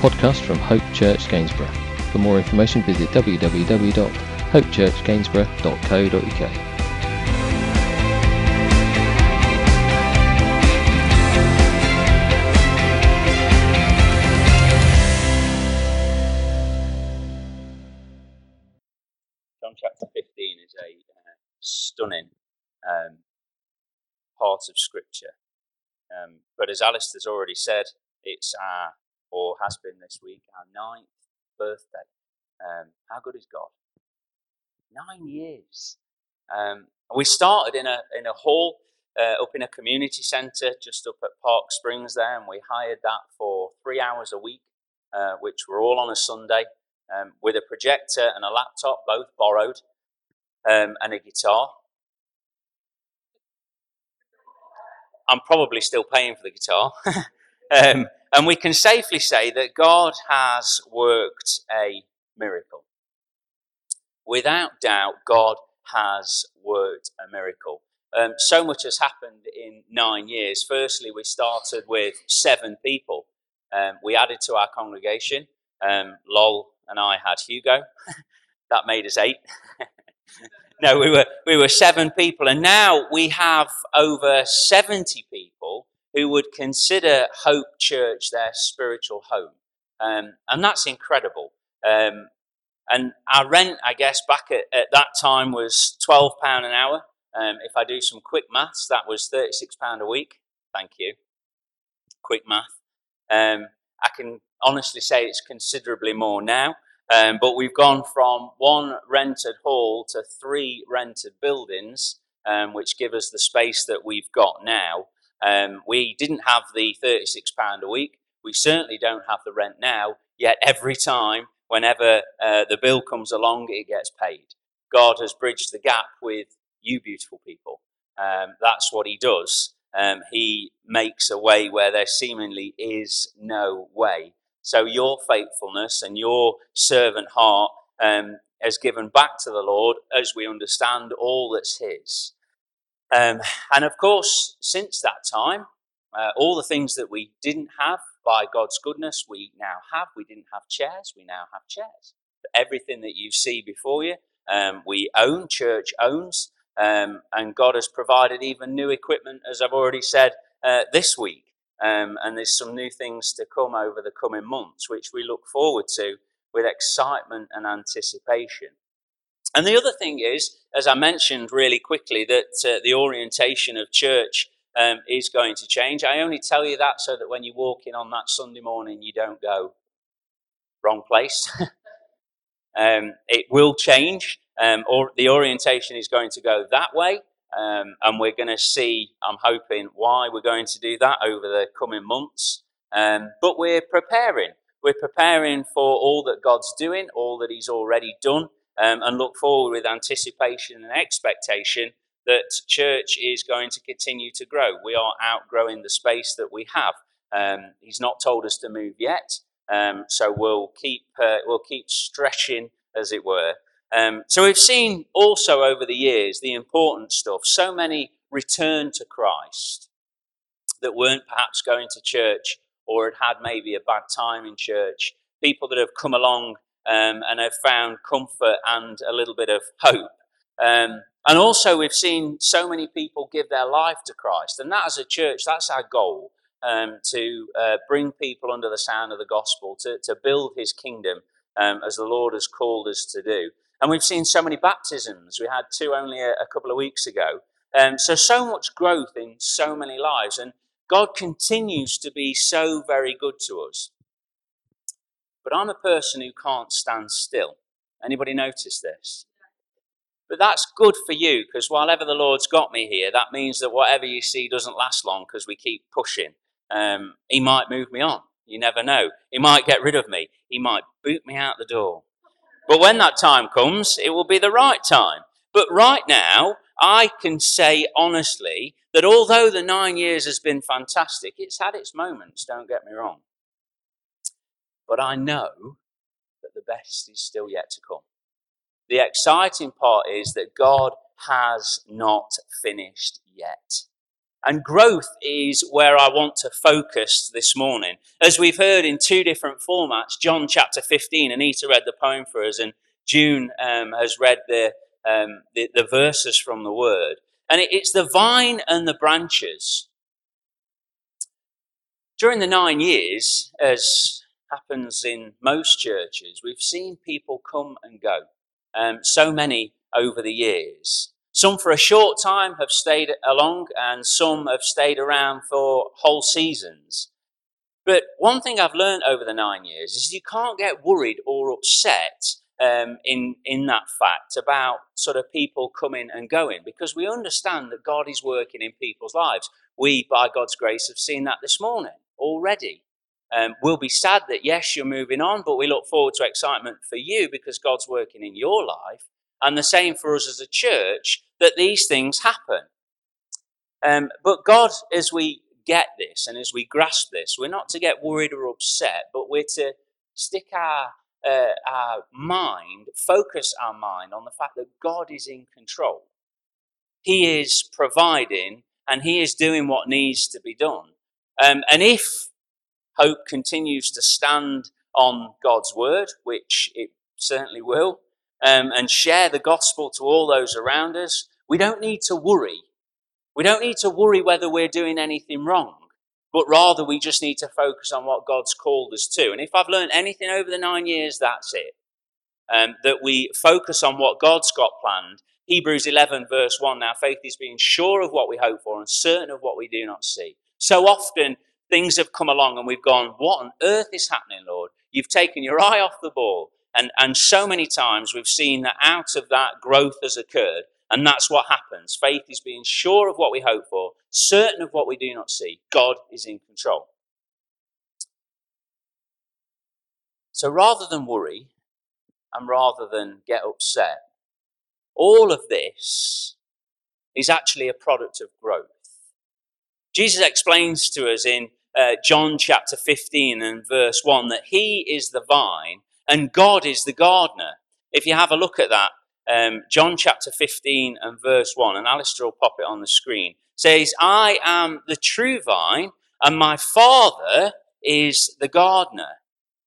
Podcast from Hope Church Gainsborough. For more information, visit www.hopechurchgainsborough.co.uk. John chapter 15 is a uh, stunning um, part of Scripture. Um, but as Alistair's already said, it's our, or has been this week, our ninth birthday. Um, how good is God? Nine years. Um, we started in a in a hall uh, up in a community centre just up at Park Springs there, and we hired that for three hours a week, uh, which were all on a Sunday, um, with a projector and a laptop, both borrowed, um, and a guitar. I'm probably still paying for the guitar. um, and we can safely say that God has worked a miracle. Without doubt, God has worked a miracle. Um, so much has happened in nine years. Firstly, we started with seven people. Um, we added to our congregation. Um, Lol and I had Hugo. that made us eight. no, we were we were seven people, and now we have over seventy people who would consider Hope Church their spiritual home, um, and that's incredible. Um, and our rent, I guess, back at, at that time was twelve pound an hour. Um, if I do some quick maths, that was thirty six pound a week. Thank you. Quick math. Um, I can honestly say it's considerably more now. Um, but we've gone from one rented hall to three rented buildings, um, which give us the space that we've got now. Um, we didn't have the £36 a week. We certainly don't have the rent now, yet every time, whenever uh, the bill comes along, it gets paid. God has bridged the gap with you, beautiful people. Um, that's what He does. Um, he makes a way where there seemingly is no way. So your faithfulness and your servant heart um, has given back to the Lord as we understand all that's His. Um, and of course, since that time, uh, all the things that we didn't have by God's goodness, we now have. We didn't have chairs, we now have chairs. Everything that you see before you, um, we own, church owns, um, and God has provided even new equipment, as I've already said, uh, this week. Um, and there's some new things to come over the coming months, which we look forward to with excitement and anticipation. And the other thing is, as I mentioned really quickly, that uh, the orientation of church um, is going to change. I only tell you that so that when you walk in on that Sunday morning, you don't go, wrong place. um, it will change, um, or the orientation is going to go that way. Um, and we're going to see, I'm hoping, why we're going to do that over the coming months. Um, but we're preparing. We're preparing for all that God's doing, all that He's already done, um, and look forward with anticipation and expectation that church is going to continue to grow. We are outgrowing the space that we have. Um, he's not told us to move yet, um, so we'll keep uh, we'll keep stretching, as it were. Um, so we've seen also over the years the important stuff. So many returned to Christ that weren't perhaps going to church or had had maybe a bad time in church. People that have come along um, and have found comfort and a little bit of hope. Um, and also, we've seen so many people give their life to Christ. And that, as a church, that's our goal um, to uh, bring people under the sound of the gospel, to, to build his kingdom um, as the Lord has called us to do. And we've seen so many baptisms. We had two only a, a couple of weeks ago. Um, so, so much growth in so many lives. And God continues to be so very good to us. But I'm a person who can't stand still. Anybody notice this? But that's good for you because while ever the Lord's got me here, that means that whatever you see doesn't last long because we keep pushing. Um, he might move me on. You never know. He might get rid of me. He might boot me out the door. But when that time comes, it will be the right time. But right now, I can say honestly that although the nine years has been fantastic, it's had its moments, don't get me wrong. But I know that the best is still yet to come. The exciting part is that God has not finished yet. And growth is where I want to focus this morning. As we've heard in two different formats, John chapter 15, Anita read the poem for us, and June um, has read the, um, the, the, verses from the word. And it, it's the vine and the branches. During the nine years, as happens in most churches, we've seen people come and go. Um, so many over the years. Some for a short time have stayed along, and some have stayed around for whole seasons. But one thing I've learned over the nine years is you can't get worried or upset um, in, in that fact about sort of people coming and going because we understand that God is working in people's lives. We, by God's grace, have seen that this morning already. Um, we'll be sad that, yes, you're moving on, but we look forward to excitement for you because God's working in your life and the same for us as a church, that these things happen. Um, but God, as we get this and as we grasp this, we're not to get worried or upset, but we're to stick our, uh, our mind, focus our mind on the fact that God is in control. He is providing and He is doing what needs to be done. Um, and if hope continues to stand on God's word, which it certainly will, um, and share the gospel to all those around us, we don't need to worry. We don't need to worry whether we're doing anything wrong, but rather we just need to focus on what God's called us to. And if I've learned anything over the nine years, that's it. Um, that we focus on what God's got planned. Hebrews 11, verse 1 Now faith is being sure of what we hope for and certain of what we do not see. So often things have come along and we've gone, What on earth is happening, Lord? You've taken your eye off the ball. And, and so many times we've seen that out of that growth has occurred. And that's what happens. Faith is being sure of what we hope for, certain of what we do not see. God is in control. So rather than worry and rather than get upset, all of this is actually a product of growth. Jesus explains to us in uh, John chapter 15 and verse 1 that he is the vine and God is the gardener. If you have a look at that, um, John chapter 15 and verse 1, and Alistair will pop it on the screen, says, I am the true vine, and my Father is the gardener.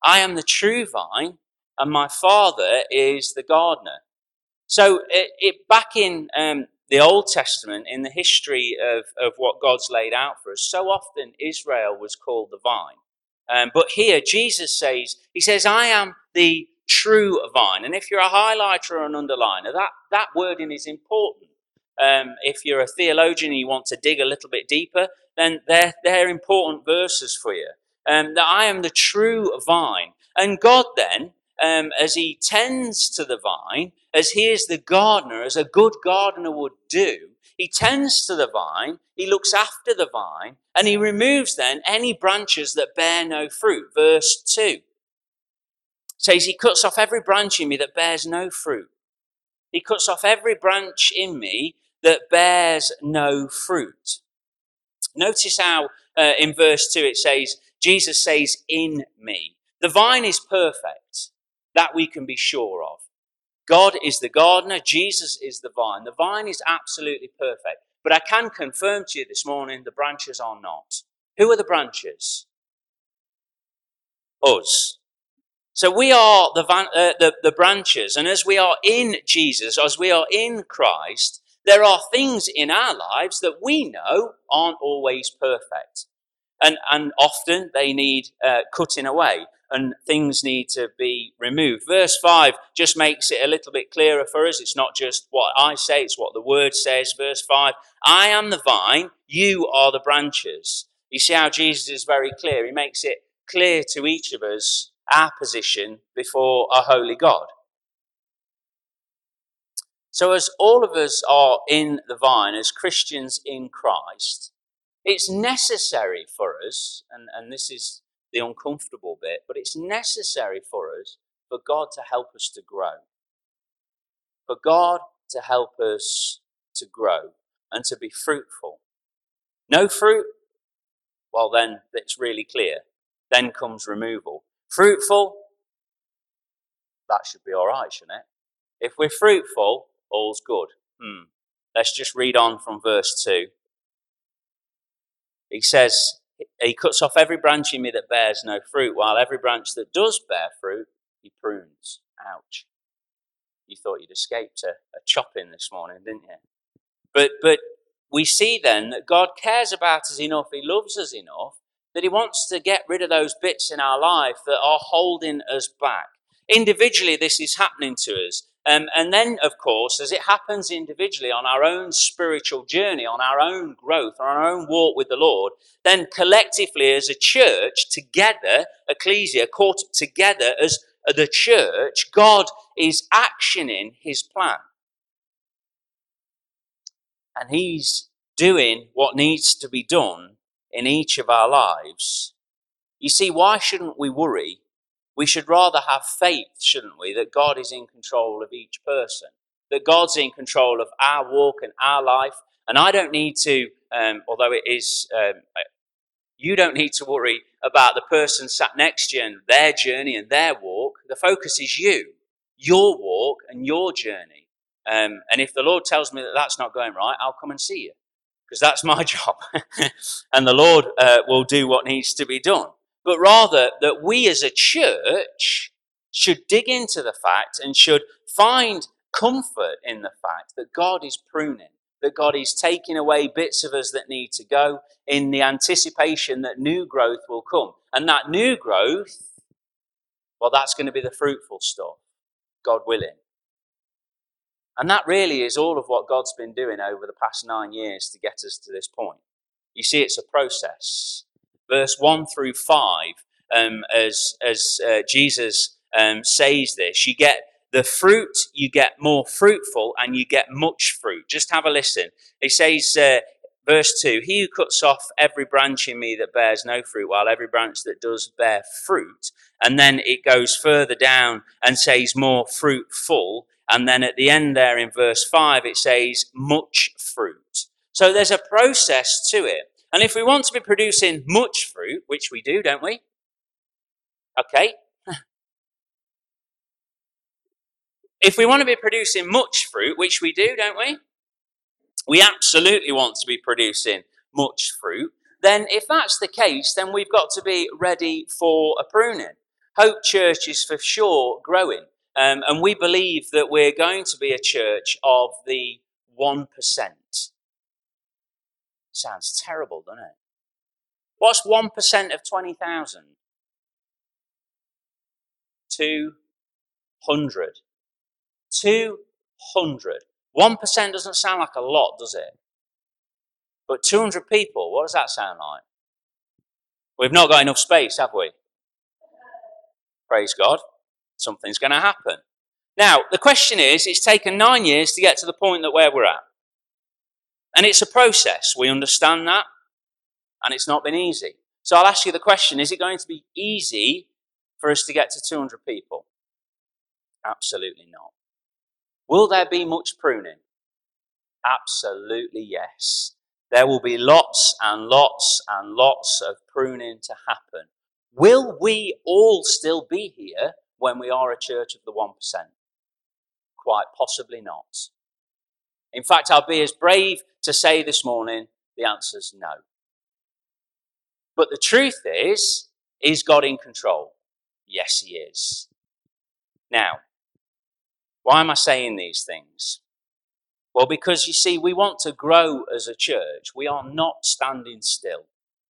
I am the true vine, and my Father is the gardener. So, it, it back in um, the Old Testament, in the history of, of what God's laid out for us, so often Israel was called the vine. Um, but here, Jesus says, He says, I am the true vine. And if you're a highlighter or an underliner, that, that wording is important. Um, if you're a theologian and you want to dig a little bit deeper, then they're, they're important verses for you. Um, that I am the true vine. And God then, um, as He tends to the vine, as He is the gardener, as a good gardener would do, he tends to the vine, he looks after the vine, and he removes then any branches that bear no fruit. Verse 2 says, He cuts off every branch in me that bears no fruit. He cuts off every branch in me that bears no fruit. Notice how uh, in verse 2 it says, Jesus says, In me. The vine is perfect, that we can be sure of. God is the gardener, Jesus is the vine. The vine is absolutely perfect. But I can confirm to you this morning the branches are not. Who are the branches? Us. So we are the, van, uh, the, the branches, and as we are in Jesus, as we are in Christ, there are things in our lives that we know aren't always perfect. And, and often they need uh, cutting away and things need to be removed. Verse 5 just makes it a little bit clearer for us. It's not just what I say, it's what the word says. Verse 5 I am the vine, you are the branches. You see how Jesus is very clear. He makes it clear to each of us our position before a holy God. So, as all of us are in the vine, as Christians in Christ, it's necessary for us, and, and this is the uncomfortable bit, but it's necessary for us for God to help us to grow. For God to help us to grow and to be fruitful. No fruit? Well, then it's really clear. Then comes removal. Fruitful? That should be all right, shouldn't it? If we're fruitful, all's good. Hmm. Let's just read on from verse 2. He says, He cuts off every branch in me that bears no fruit, while every branch that does bear fruit, He prunes. Ouch. You thought you'd escaped a, a chopping this morning, didn't you? But, but we see then that God cares about us enough, He loves us enough, that He wants to get rid of those bits in our life that are holding us back. Individually, this is happening to us. Um, and then, of course, as it happens individually on our own spiritual journey, on our own growth, on our own walk with the Lord, then collectively as a church, together, ecclesia, caught together as the church, God is actioning his plan. And he's doing what needs to be done in each of our lives. You see, why shouldn't we worry we should rather have faith, shouldn't we, that God is in control of each person, that God's in control of our walk and our life. And I don't need to, um, although it is, um, you don't need to worry about the person sat next to you and their journey and their walk. The focus is you, your walk and your journey. Um, and if the Lord tells me that that's not going right, I'll come and see you because that's my job. and the Lord uh, will do what needs to be done but rather that we as a church should dig into the fact and should find comfort in the fact that God is pruning, that God is taking away bits of us that need to go in the anticipation that new growth will come. And that new growth, well, that's going to be the fruitful stuff, God willing. And that really is all of what God's been doing over the past nine years to get us to this point. You see, it's a process verse 1 through 5, um, as, as uh, Jesus um, says this. You get the fruit, you get more fruitful, and you get much fruit. Just have a listen. He says, uh, verse 2 He who cuts off every branch in me that bears no fruit, while every branch that does bear fruit. And then it goes further down and says, more fruitful. And then at the end there in verse 5, it says, much fruit. So there's a process to it. And if we want to be producing much fruit, which we do, don't we? Okay. if we want to be producing much fruit, which we do, don't we? We absolutely want to be producing much fruit. Then, if that's the case, then we've got to be ready for a pruning. Hope Church is for sure growing. Um, and we believe that we're going to be a church of the 1%. Sounds terrible, doesn't it? What's 1% of 20,000? 200. 200. 1% doesn't sound like a lot, does it? But 200 people, what does that sound like? We've not got enough space, have we? Praise God. Something's going to happen. Now, the question is, it's taken nine years to get to the point that where we're at. And it's a process. We understand that. And it's not been easy. So I'll ask you the question is it going to be easy for us to get to 200 people? Absolutely not. Will there be much pruning? Absolutely yes. There will be lots and lots and lots of pruning to happen. Will we all still be here when we are a church of the 1%? Quite possibly not. In fact, I'll be as brave to say this morning the answer is no. But the truth is, is God in control? Yes, He is. Now, why am I saying these things? Well, because you see, we want to grow as a church. We are not standing still.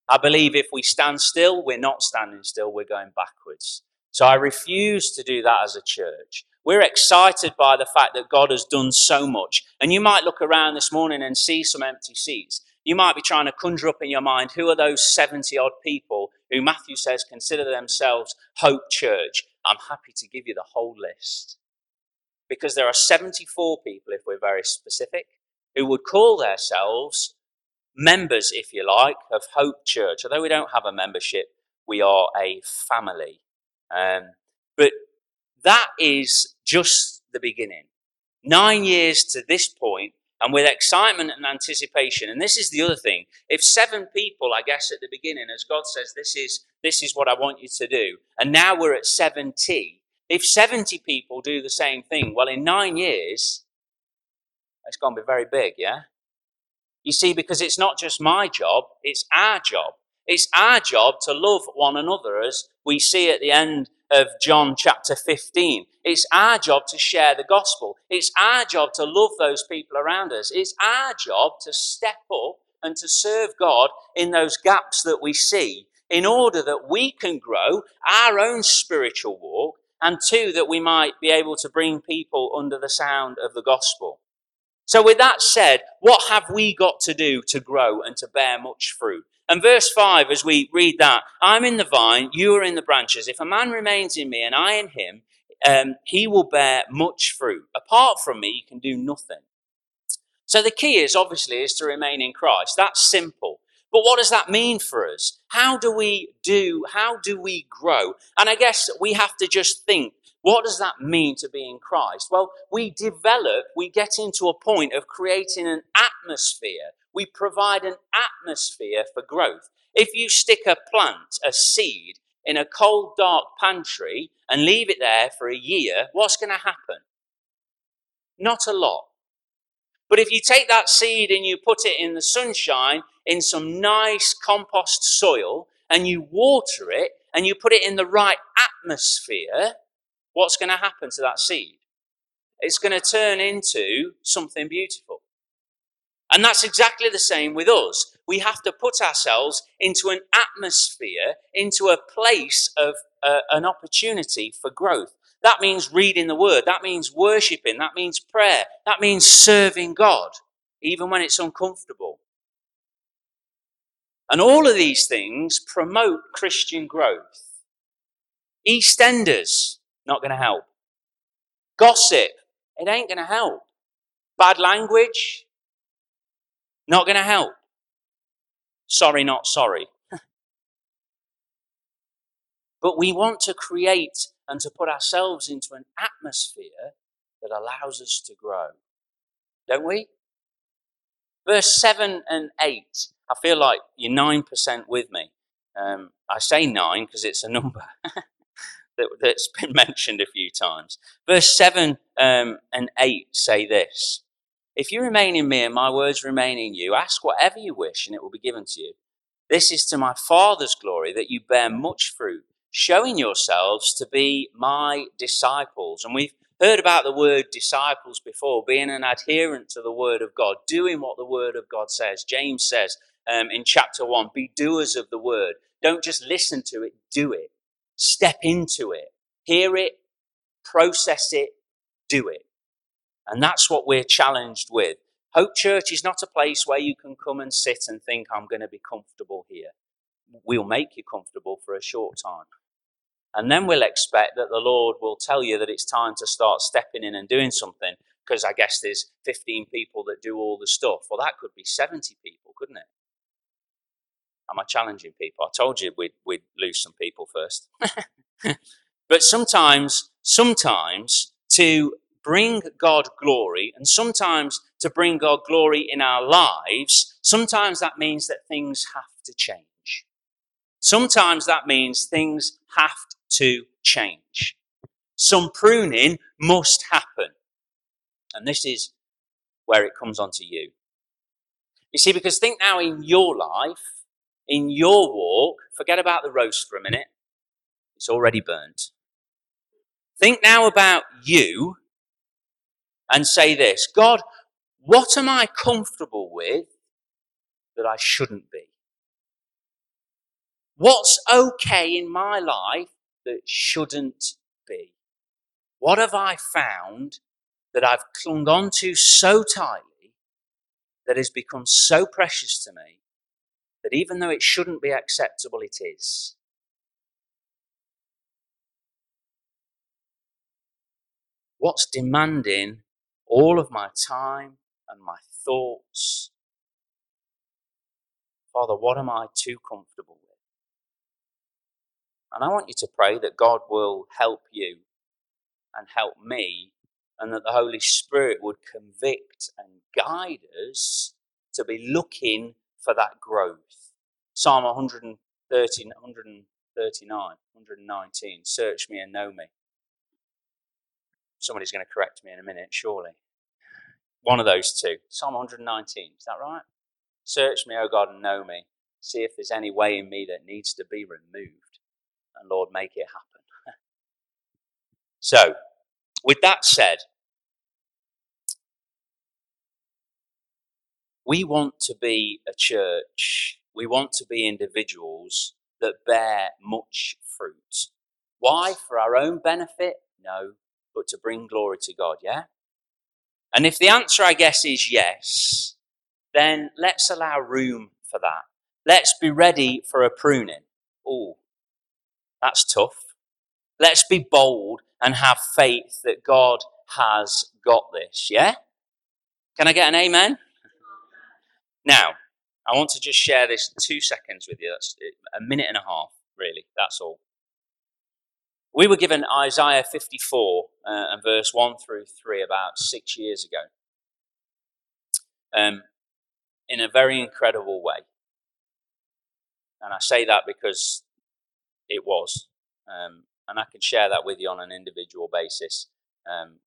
I believe if we stand still, we're not standing still, we're going backwards. So I refuse to do that as a church. We're excited by the fact that God has done so much. And you might look around this morning and see some empty seats. You might be trying to conjure up in your mind who are those 70 odd people who Matthew says consider themselves Hope Church. I'm happy to give you the whole list. Because there are 74 people, if we're very specific, who would call themselves members, if you like, of Hope Church. Although we don't have a membership, we are a family. Um, but that is just the beginning. Nine years to this point, and with excitement and anticipation. And this is the other thing. If seven people, I guess, at the beginning, as God says, this is this is what I want you to do, and now we're at 70. If 70 people do the same thing, well, in nine years, it's going to be very big, yeah? You see, because it's not just my job, it's our job. It's our job to love one another as we see at the end of John chapter 15. It's our job to share the gospel. It's our job to love those people around us. It's our job to step up and to serve God in those gaps that we see in order that we can grow our own spiritual walk and two, that we might be able to bring people under the sound of the gospel. So, with that said, what have we got to do to grow and to bear much fruit? And verse 5, as we read that, I'm in the vine, you are in the branches. If a man remains in me and I in him, um, he will bear much fruit. Apart from me, he can do nothing. So the key is obviously is to remain in Christ. That's simple. But what does that mean for us? How do we do, how do we grow? And I guess we have to just think, what does that mean to be in Christ? Well, we develop, we get into a point of creating an atmosphere. We provide an atmosphere for growth. If you stick a plant, a seed, in a cold, dark pantry and leave it there for a year, what's going to happen? Not a lot. But if you take that seed and you put it in the sunshine in some nice compost soil and you water it and you put it in the right atmosphere, what's going to happen to that seed? It's going to turn into something beautiful. And that's exactly the same with us. We have to put ourselves into an atmosphere, into a place of uh, an opportunity for growth. That means reading the word. That means worshiping. That means prayer. That means serving God, even when it's uncomfortable. And all of these things promote Christian growth. EastEnders, not going to help. Gossip, it ain't going to help. Bad language, not going to help. Sorry, not sorry. but we want to create and to put ourselves into an atmosphere that allows us to grow. Don't we? Verse 7 and 8 I feel like you're 9% with me. Um, I say 9 because it's a number that, has been mentioned a few times. Verse 7 um, and 8 say this If you remain in me and my words remain in you, ask whatever you wish and it will be given to you. This is to my Father's glory that you bear much fruit, showing yourselves to be my disciples. And we've heard about the word disciples before, being an adherent to the word of God, doing what the word of God says. James says, um, in chapter 1 be doers of the word. Don't just listen to it, do it. Step into it. Hear it, process it, do it. And that's what we're challenged with. Hope Church is not a place where you can come and sit and think, I'm going to be comfortable here. We'll make you comfortable for a short time. And then we'll expect that the Lord will tell you that it's time to start stepping in and doing something because I guess there's 15 people that do all the stuff. Well, that could be 70 people, couldn't it? Am I challenging people? I told you we'd, we'd lose some people first. but sometimes, sometimes to bring God glory, and sometimes to bring God glory in our lives, sometimes that means that things have to change. Sometimes that means things have to change. Some pruning must happen. And this is where it comes onto you. You see, because think now in your life, in your walk, forget about the roast for a minute. It's already burnt. Think now about you and say this God, what am I comfortable with that I shouldn't be? What's okay in my life that shouldn't be? What have I found that I've clung on to so tightly that has become so precious to me that even though it shouldn't be acceptable, it is. What's demanding all of my time and my thoughts? Father, what am I too comfortable? And I want you to pray that God will help you and help me, and that the Holy Spirit would convict and guide us to be looking for that growth. Psalm 130, 139, 119. Search me and know me. Somebody's going to correct me in a minute, surely. One of those two. Psalm 119. Is that right? Search me, O God, and know me. See if there's any way in me that needs to be removed. And Lord, make it happen. so, with that said, we want to be a church, we want to be individuals that bear much fruit. Why? For our own benefit? No, but to bring glory to God, yeah? And if the answer, I guess, is yes, then let's allow room for that. Let's be ready for a pruning. Oh, that's tough. Let's be bold and have faith that God has got this, yeah? Can I get an amen? Now, I want to just share this two seconds with you. That's a minute and a half, really. That's all. We were given Isaiah 54 uh, and verse 1 through 3 about six years ago um, in a very incredible way. And I say that because it was. Um, and I can share that with you on an individual basis um,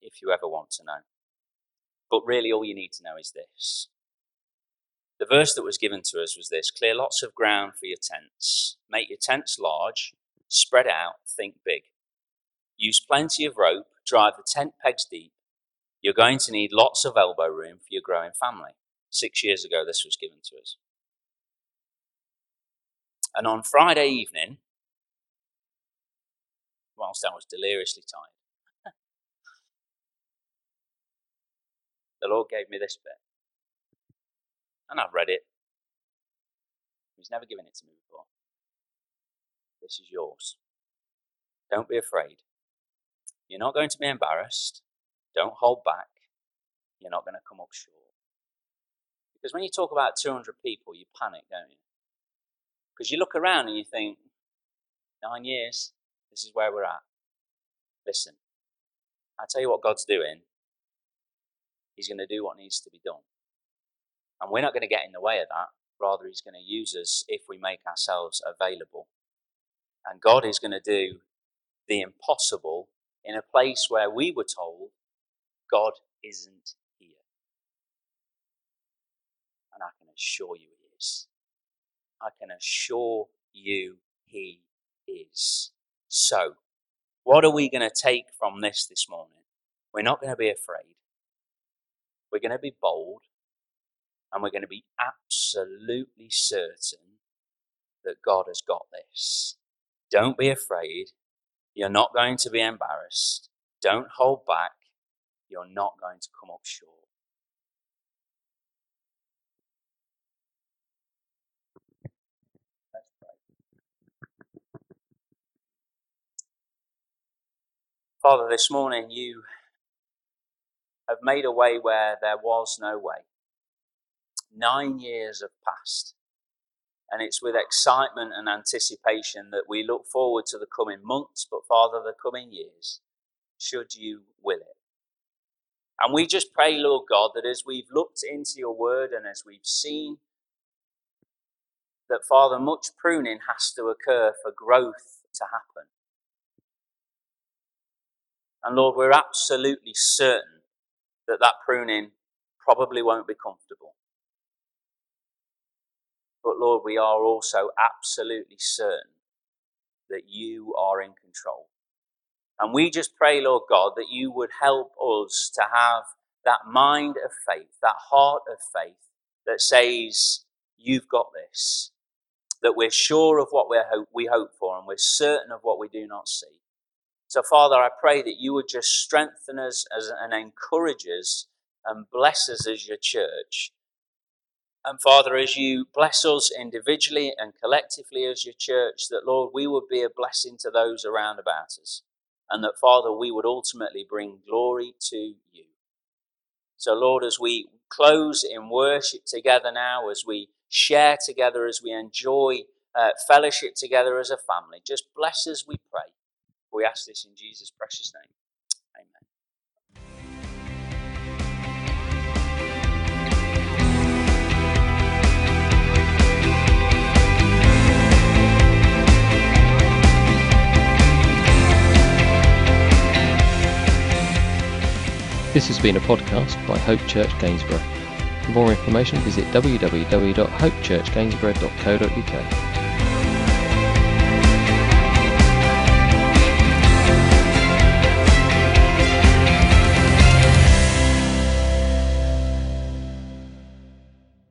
if you ever want to know. But really, all you need to know is this. The verse that was given to us was this Clear lots of ground for your tents. Make your tents large Spread out, think big. Use plenty of rope, drive the tent pegs deep. You're going to need lots of elbow room for your growing family. Six years ago, this was given to us. And on Friday evening, whilst I was deliriously tired, the Lord gave me this bit. And I've read it. He's never given it to me before. This is yours. Don't be afraid. You're not going to be embarrassed. Don't hold back. You're not going to come up short. Because when you talk about 200 people, you panic, don't you? Because you look around and you think, nine years, this is where we're at. Listen, I tell you what God's doing. He's going to do what needs to be done. And we're not going to get in the way of that. Rather, He's going to use us if we make ourselves available. And God is going to do the impossible in a place where we were told God isn't here. And I can assure you He is. I can assure you He is. So, what are we going to take from this this morning? We're not going to be afraid. We're going to be bold. And we're going to be absolutely certain that God has got this. Don't be afraid. You're not going to be embarrassed. Don't hold back. You're not going to come up short. Father, this morning you have made a way where there was no way. Nine years have passed. And it's with excitement and anticipation that we look forward to the coming months, but Father, the coming years, should you will it. And we just pray, Lord God, that as we've looked into your word and as we've seen that, Father, much pruning has to occur for growth to happen. And Lord, we're absolutely certain that that pruning probably won't be comfortable. But Lord, we are also absolutely certain that you are in control. And we just pray, Lord God, that you would help us to have that mind of faith, that heart of faith that says, You've got this. That we're sure of what we hope, for and we're certain of what we do not see. So, Father, I pray that you would just strengthen us as, and encourage us and bless us as your church and Father, as you bless us individually and collectively as your church, that Lord, we would be a blessing to those around about us. And that, Father, we would ultimately bring glory to you. So, Lord, as we close in worship together now, as we share together, as we enjoy uh, fellowship together as a family, just bless us, we pray. We ask this in Jesus' precious name. Amen. This has been a podcast by Hope Church Gainsborough. For more information, visit www.hopechurchgainsborough.co.uk.